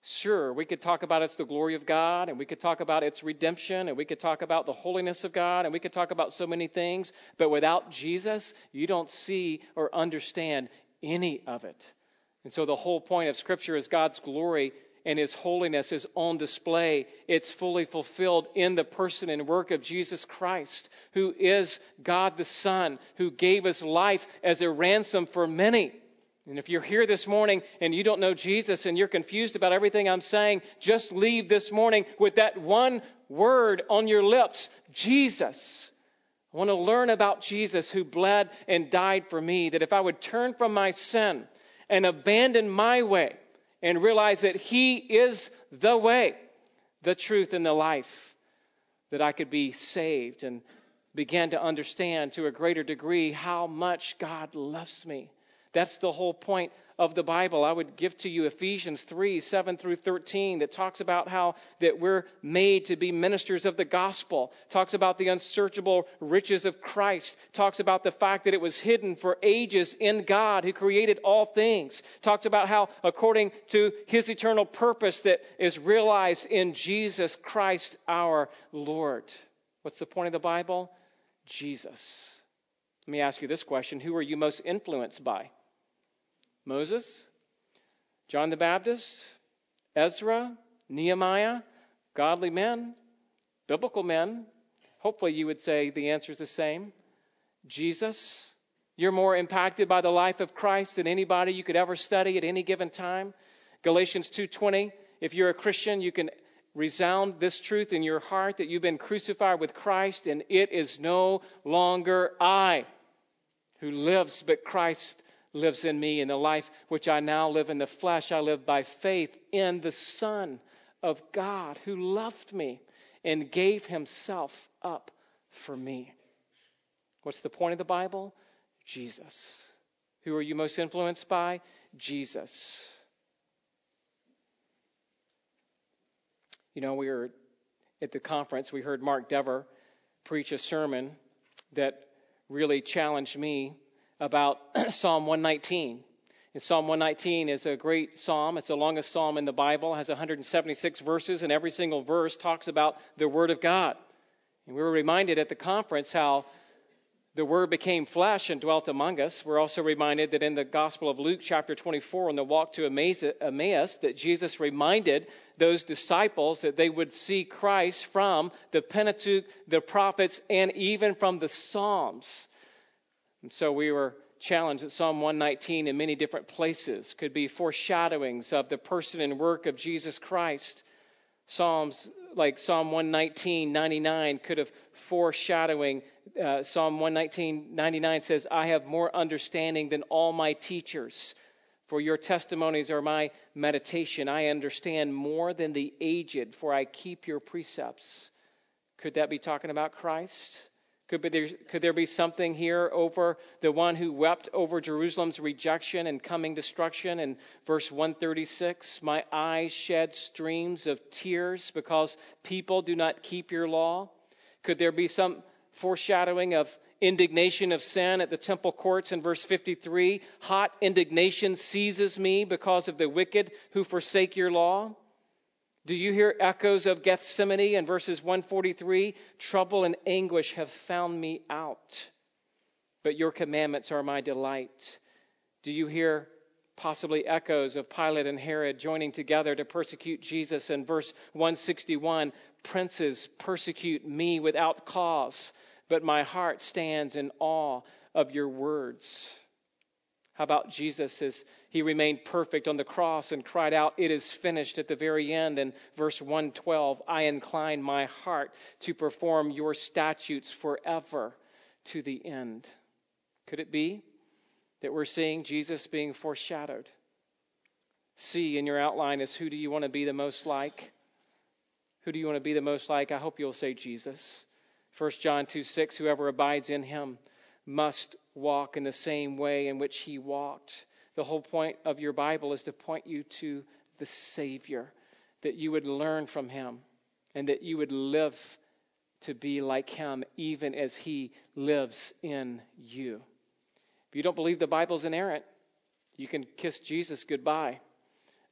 Sure, we could talk about it's the glory of God, and we could talk about its redemption, and we could talk about the holiness of God, and we could talk about so many things, but without Jesus, you don't see or understand any of it. And so the whole point of Scripture is God's glory and His holiness is on display. It's fully fulfilled in the person and work of Jesus Christ, who is God the Son, who gave His life as a ransom for many. And if you're here this morning and you don't know Jesus and you're confused about everything I'm saying, just leave this morning with that one word on your lips Jesus. I want to learn about Jesus who bled and died for me, that if I would turn from my sin and abandon my way and realize that He is the way, the truth, and the life, that I could be saved and begin to understand to a greater degree how much God loves me that's the whole point of the Bible. I would give to you Ephesians 3 7 through 13 that talks about how that we're made to be ministers of the gospel, talks about the unsearchable riches of Christ, talks about the fact that it was hidden for ages in God who created all things, talks about how according to his eternal purpose that is realized in Jesus Christ our Lord. What's the point of the Bible? Jesus. Let me ask you this question Who are you most influenced by? Moses, John the Baptist, Ezra, Nehemiah, godly men, biblical men. Hopefully, you would say the answer is the same. Jesus, you're more impacted by the life of Christ than anybody you could ever study at any given time. Galatians 2:20, if you're a Christian, you can resound this truth in your heart that you've been crucified with Christ and it is no longer I who lives but Christ lives in me, and the life which I now live in the flesh, I live by faith in the Son of God who loved me and gave himself up for me. What's the point of the Bible? Jesus. Who are you most influenced by? Jesus. You know, we were at the conference, we heard Mark Dever preach a sermon that really challenged me about Psalm 119. And Psalm 119 is a great psalm. It's the longest psalm in the Bible. It has 176 verses, and every single verse talks about the Word of God. And we were reminded at the conference how the Word became flesh and dwelt among us. We're also reminded that in the Gospel of Luke, chapter 24, on the walk to Emmaus, that Jesus reminded those disciples that they would see Christ from the Pentateuch, the prophets, and even from the Psalms. And so we were challenged that Psalm 119 in many different places could be foreshadowings of the person and work of Jesus Christ. Psalms like Psalm 119, 99 could have foreshadowing. Uh, Psalm 119, 99 says, I have more understanding than all my teachers. For your testimonies are my meditation. I understand more than the aged, for I keep your precepts. Could that be talking about Christ? Could, there, could there be something here over the one who wept over Jerusalem's rejection and coming destruction? In verse 136, my eyes shed streams of tears because people do not keep your law. Could there be some foreshadowing of indignation of sin at the temple courts in verse 53? Hot indignation seizes me because of the wicked who forsake your law. Do you hear echoes of Gethsemane in verses 143? Trouble and anguish have found me out, but your commandments are my delight. Do you hear possibly echoes of Pilate and Herod joining together to persecute Jesus in verse 161? Princes persecute me without cause, but my heart stands in awe of your words. How about Jesus as he remained perfect on the cross and cried out, It is finished at the very end? In verse 112, I incline my heart to perform your statutes forever to the end. Could it be that we're seeing Jesus being foreshadowed? See in your outline is who do you want to be the most like? Who do you want to be the most like? I hope you'll say Jesus. 1 John 2 6, whoever abides in him must walk in the same way in which he walked. The whole point of your Bible is to point you to the Savior, that you would learn from him and that you would live to be like him even as he lives in you. If you don't believe the Bible's inerrant, you can kiss Jesus goodbye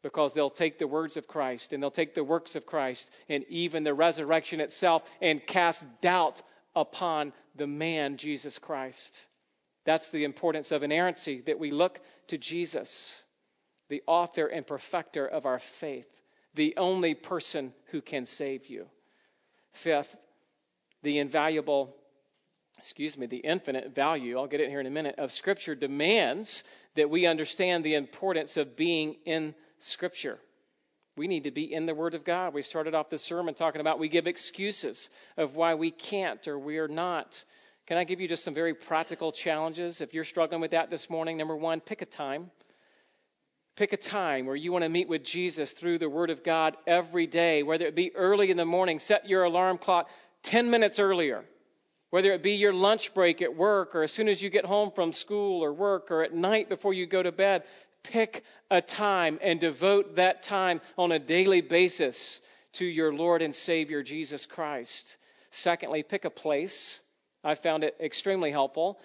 because they'll take the words of Christ and they'll take the works of Christ and even the resurrection itself and cast doubt upon the man, Jesus Christ. That's the importance of inerrancy, that we look to Jesus, the author and perfecter of our faith, the only person who can save you. Fifth, the invaluable, excuse me, the infinite value, I'll get it here in a minute, of Scripture demands that we understand the importance of being in Scripture. We need to be in the Word of God. We started off the sermon talking about we give excuses of why we can't or we are not. Can I give you just some very practical challenges? If you're struggling with that this morning, number one, pick a time. Pick a time where you want to meet with Jesus through the Word of God every day, whether it be early in the morning, set your alarm clock 10 minutes earlier. Whether it be your lunch break at work or as soon as you get home from school or work or at night before you go to bed, pick a time and devote that time on a daily basis to your Lord and Savior Jesus Christ. Secondly, pick a place. I found it extremely helpful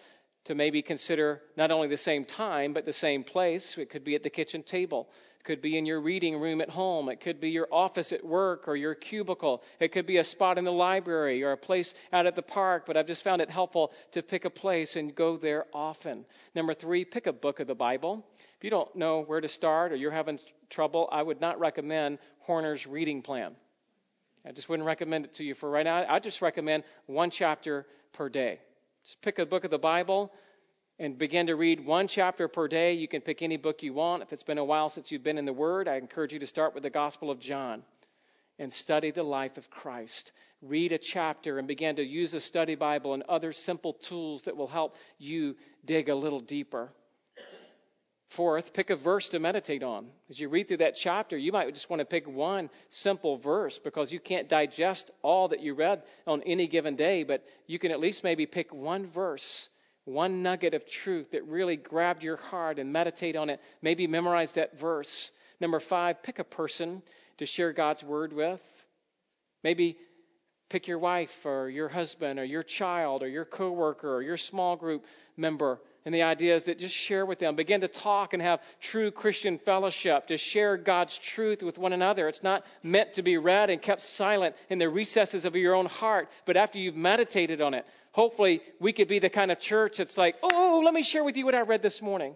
to maybe consider not only the same time, but the same place. It could be at the kitchen table. It could be in your reading room at home. It could be your office at work or your cubicle. It could be a spot in the library or a place out at the park. But I've just found it helpful to pick a place and go there often. Number three, pick a book of the Bible. If you don't know where to start or you're having trouble, I would not recommend Horner's reading plan. I just wouldn't recommend it to you for right now. I just recommend one chapter per day. Just pick a book of the Bible and begin to read one chapter per day. You can pick any book you want. If it's been a while since you've been in the Word, I encourage you to start with the Gospel of John and study the life of Christ. Read a chapter and begin to use a study Bible and other simple tools that will help you dig a little deeper. Fourth, pick a verse to meditate on. As you read through that chapter, you might just want to pick one simple verse because you can't digest all that you read on any given day, but you can at least maybe pick one verse, one nugget of truth that really grabbed your heart and meditate on it. Maybe memorize that verse. Number five, pick a person to share God's word with. Maybe pick your wife or your husband or your child or your coworker or your small group member and the idea is that just share with them. Begin to talk and have true Christian fellowship, to share God's truth with one another. It's not meant to be read and kept silent in the recesses of your own heart, but after you've meditated on it, hopefully we could be the kind of church that's like, oh, let me share with you what I read this morning.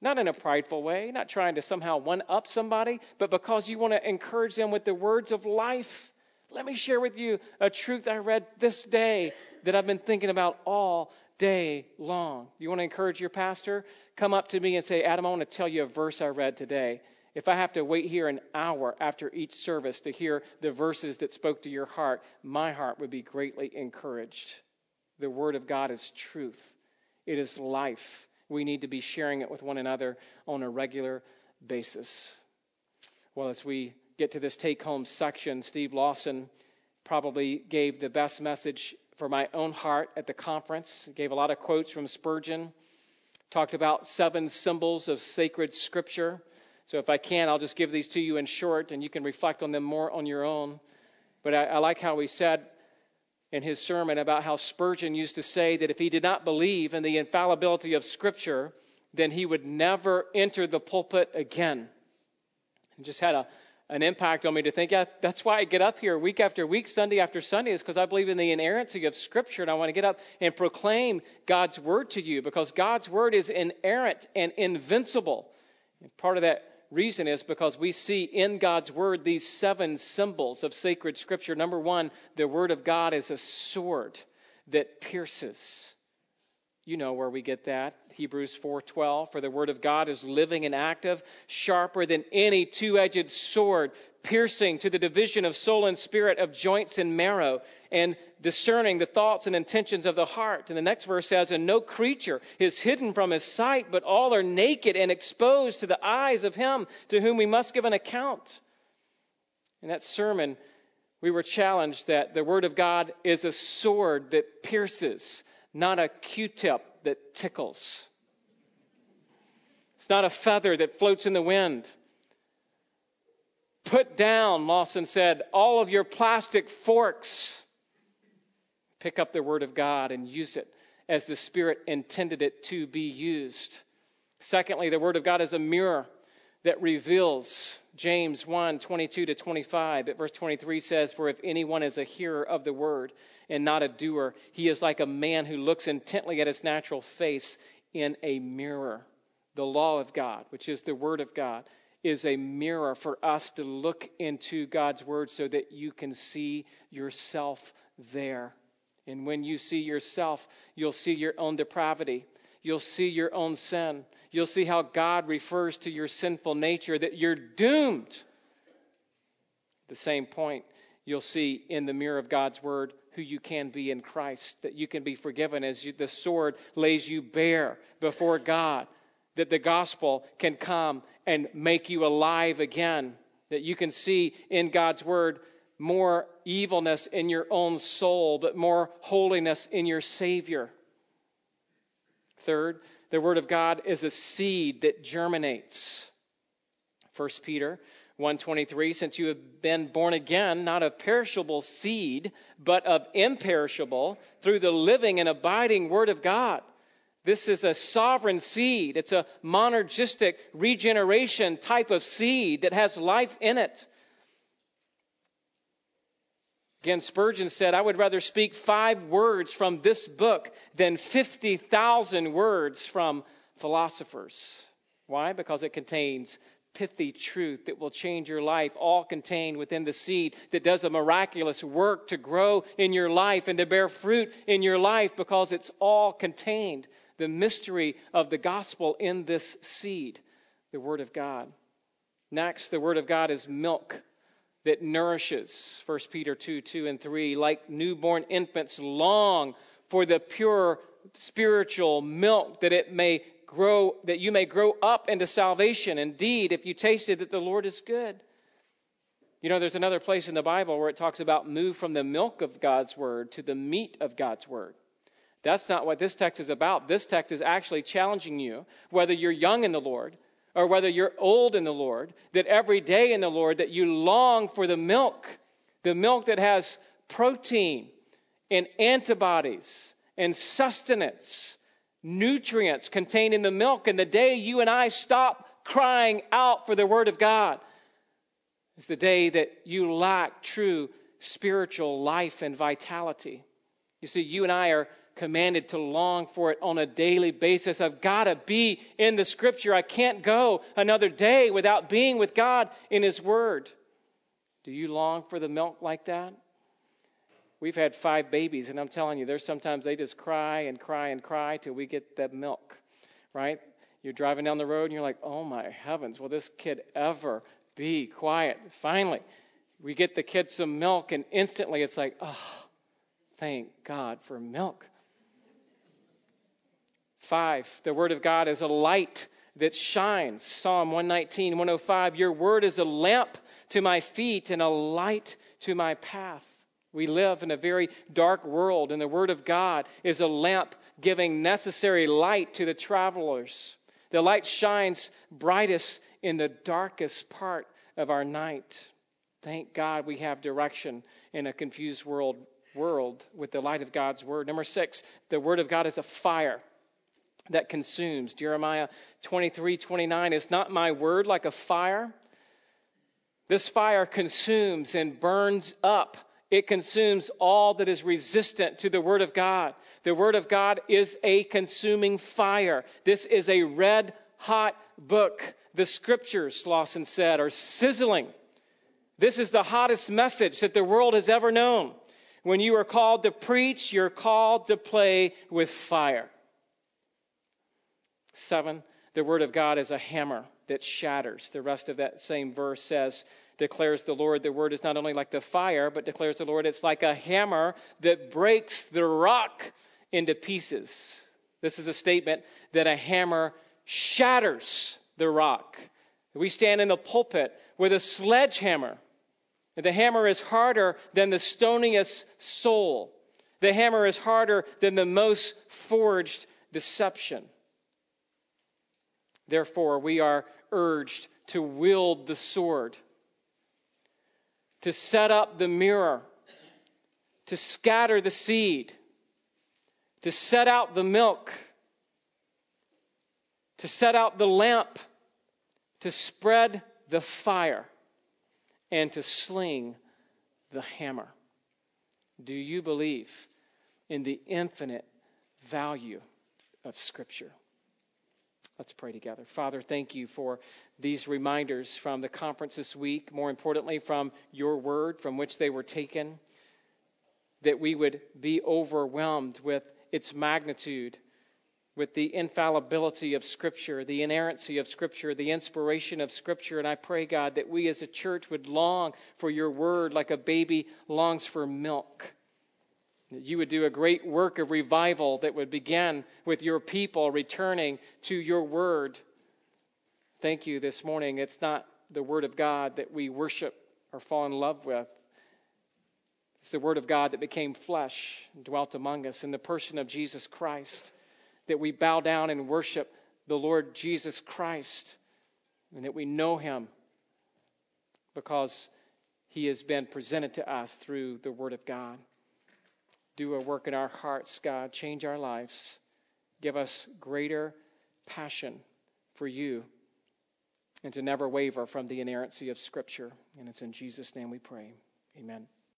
Not in a prideful way, not trying to somehow one up somebody, but because you want to encourage them with the words of life. Let me share with you a truth I read this day that I've been thinking about all day long. You want to encourage your pastor? Come up to me and say, Adam, I want to tell you a verse I read today. if I have to wait here an hour after each service to hear the verses that spoke to your heart, my heart would be greatly encouraged. The Word of God is truth, it is life. We need to be sharing it with one another on a regular basis. Well, as we get to this take home section, Steve Lawson probably gave the best message for my own heart at the conference. Gave a lot of quotes from Spurgeon, talked about seven symbols of sacred scripture. So if I can, I'll just give these to you in short, and you can reflect on them more on your own. But I, I like how he said in his sermon about how Spurgeon used to say that if he did not believe in the infallibility of Scripture, then he would never enter the pulpit again. It just had a, an impact on me to think, yeah, that's why I get up here week after week, Sunday after Sunday, is because I believe in the inerrancy of Scripture, and I want to get up and proclaim God's Word to you because God's Word is inerrant and invincible. And part of that reason is because we see in God's Word these seven symbols of sacred Scripture. Number one, the Word of God is a sword that pierces. You know where we get that. Hebrews 4:12 for the word of God is living and active, sharper than any two-edged sword, piercing to the division of soul and spirit, of joints and marrow, and discerning the thoughts and intentions of the heart. And the next verse says, And no creature is hidden from his sight, but all are naked and exposed to the eyes of him to whom we must give an account. In that sermon, we were challenged that the Word of God is a sword that pierces, not a Q tip that tickles. It's not a feather that floats in the wind. Put down, Lawson said, all of your plastic forks. Pick up the Word of God and use it as the Spirit intended it to be used. Secondly, the Word of God is a mirror that reveals James 1 22 to 25. At verse 23 says, For if anyone is a hearer of the word and not a doer, he is like a man who looks intently at his natural face in a mirror. The law of God, which is the word of God, is a mirror for us to look into God's word so that you can see yourself there. And when you see yourself, you'll see your own depravity. You'll see your own sin. You'll see how God refers to your sinful nature, that you're doomed. The same point you'll see in the mirror of God's word who you can be in Christ, that you can be forgiven as you, the sword lays you bare before God, that the gospel can come and make you alive again, that you can see in God's word more evilness in your own soul, but more holiness in your Savior. Third, the Word of God is a seed that germinates. 1 Peter 123 since you have been born again not of perishable seed but of imperishable through the living and abiding word of god this is a sovereign seed it's a monergistic regeneration type of seed that has life in it Again, Spurgeon said, I would rather speak five words from this book than 50,000 words from philosophers. Why? Because it contains pithy truth that will change your life, all contained within the seed that does a miraculous work to grow in your life and to bear fruit in your life because it's all contained. The mystery of the gospel in this seed, the Word of God. Next, the Word of God is milk that nourishes 1 Peter 2 2 and 3 like newborn infants long for the pure spiritual milk that it may grow that you may grow up into salvation. Indeed if you tasted that the Lord is good. You know there's another place in the Bible where it talks about move from the milk of God's word to the meat of God's word that's not what this text is about this text is actually challenging you whether you're young in the Lord or whether you're old in the Lord, that every day in the Lord that you long for the milk, the milk that has protein and antibodies and sustenance, nutrients contained in the milk. And the day you and I stop crying out for the Word of God is the day that you lack true spiritual life and vitality. You see, you and I are commanded to long for it on a daily basis. I've got to be in the scripture. I can't go another day without being with God in His Word. Do you long for the milk like that? We've had five babies, and I'm telling you, there's sometimes they just cry and cry and cry till we get that milk, right? You're driving down the road and you're like, oh my heavens, will this kid ever be quiet? Finally, we get the kid some milk, and instantly it's like, oh, thank God for milk. Five, the Word of God is a light that shines. Psalm 119, 105, Your Word is a lamp to my feet and a light to my path. We live in a very dark world, and the Word of God is a lamp giving necessary light to the travelers. The light shines brightest in the darkest part of our night. Thank God we have direction in a confused world world with the light of God's word. Number 6, the word of God is a fire that consumes. Jeremiah 23:29 is not my word like a fire. This fire consumes and burns up. It consumes all that is resistant to the Word of God. The Word of God is a consuming fire. This is a red hot book. The Scriptures, Lawson said, are sizzling. This is the hottest message that the world has ever known. When you are called to preach, you're called to play with fire. Seven, the word of God is a hammer that shatters. The rest of that same verse says, declares the Lord, the word is not only like the fire, but declares the Lord, it's like a hammer that breaks the rock into pieces. This is a statement that a hammer shatters the rock. We stand in the pulpit with a sledgehammer. The hammer is harder than the stoniest soul. The hammer is harder than the most forged deception. Therefore, we are urged to wield the sword, to set up the mirror, to scatter the seed, to set out the milk, to set out the lamp, to spread the fire, and to sling the hammer. Do you believe in the infinite value of Scripture? Let's pray together. Father, thank you for these reminders from the conference this week, more importantly, from your word from which they were taken, that we would be overwhelmed with its magnitude, with the infallibility of Scripture, the inerrancy of Scripture, the inspiration of Scripture. And I pray, God, that we as a church would long for your word like a baby longs for milk that you would do a great work of revival that would begin with your people returning to your word. Thank you this morning. It's not the word of God that we worship or fall in love with. It's the word of God that became flesh and dwelt among us in the person of Jesus Christ. That we bow down and worship the Lord Jesus Christ and that we know him because he has been presented to us through the word of God do a work in our hearts, God. Change our lives. Give us greater passion for you and to never waver from the inerrancy of Scripture. And it's in Jesus' name we pray. Amen.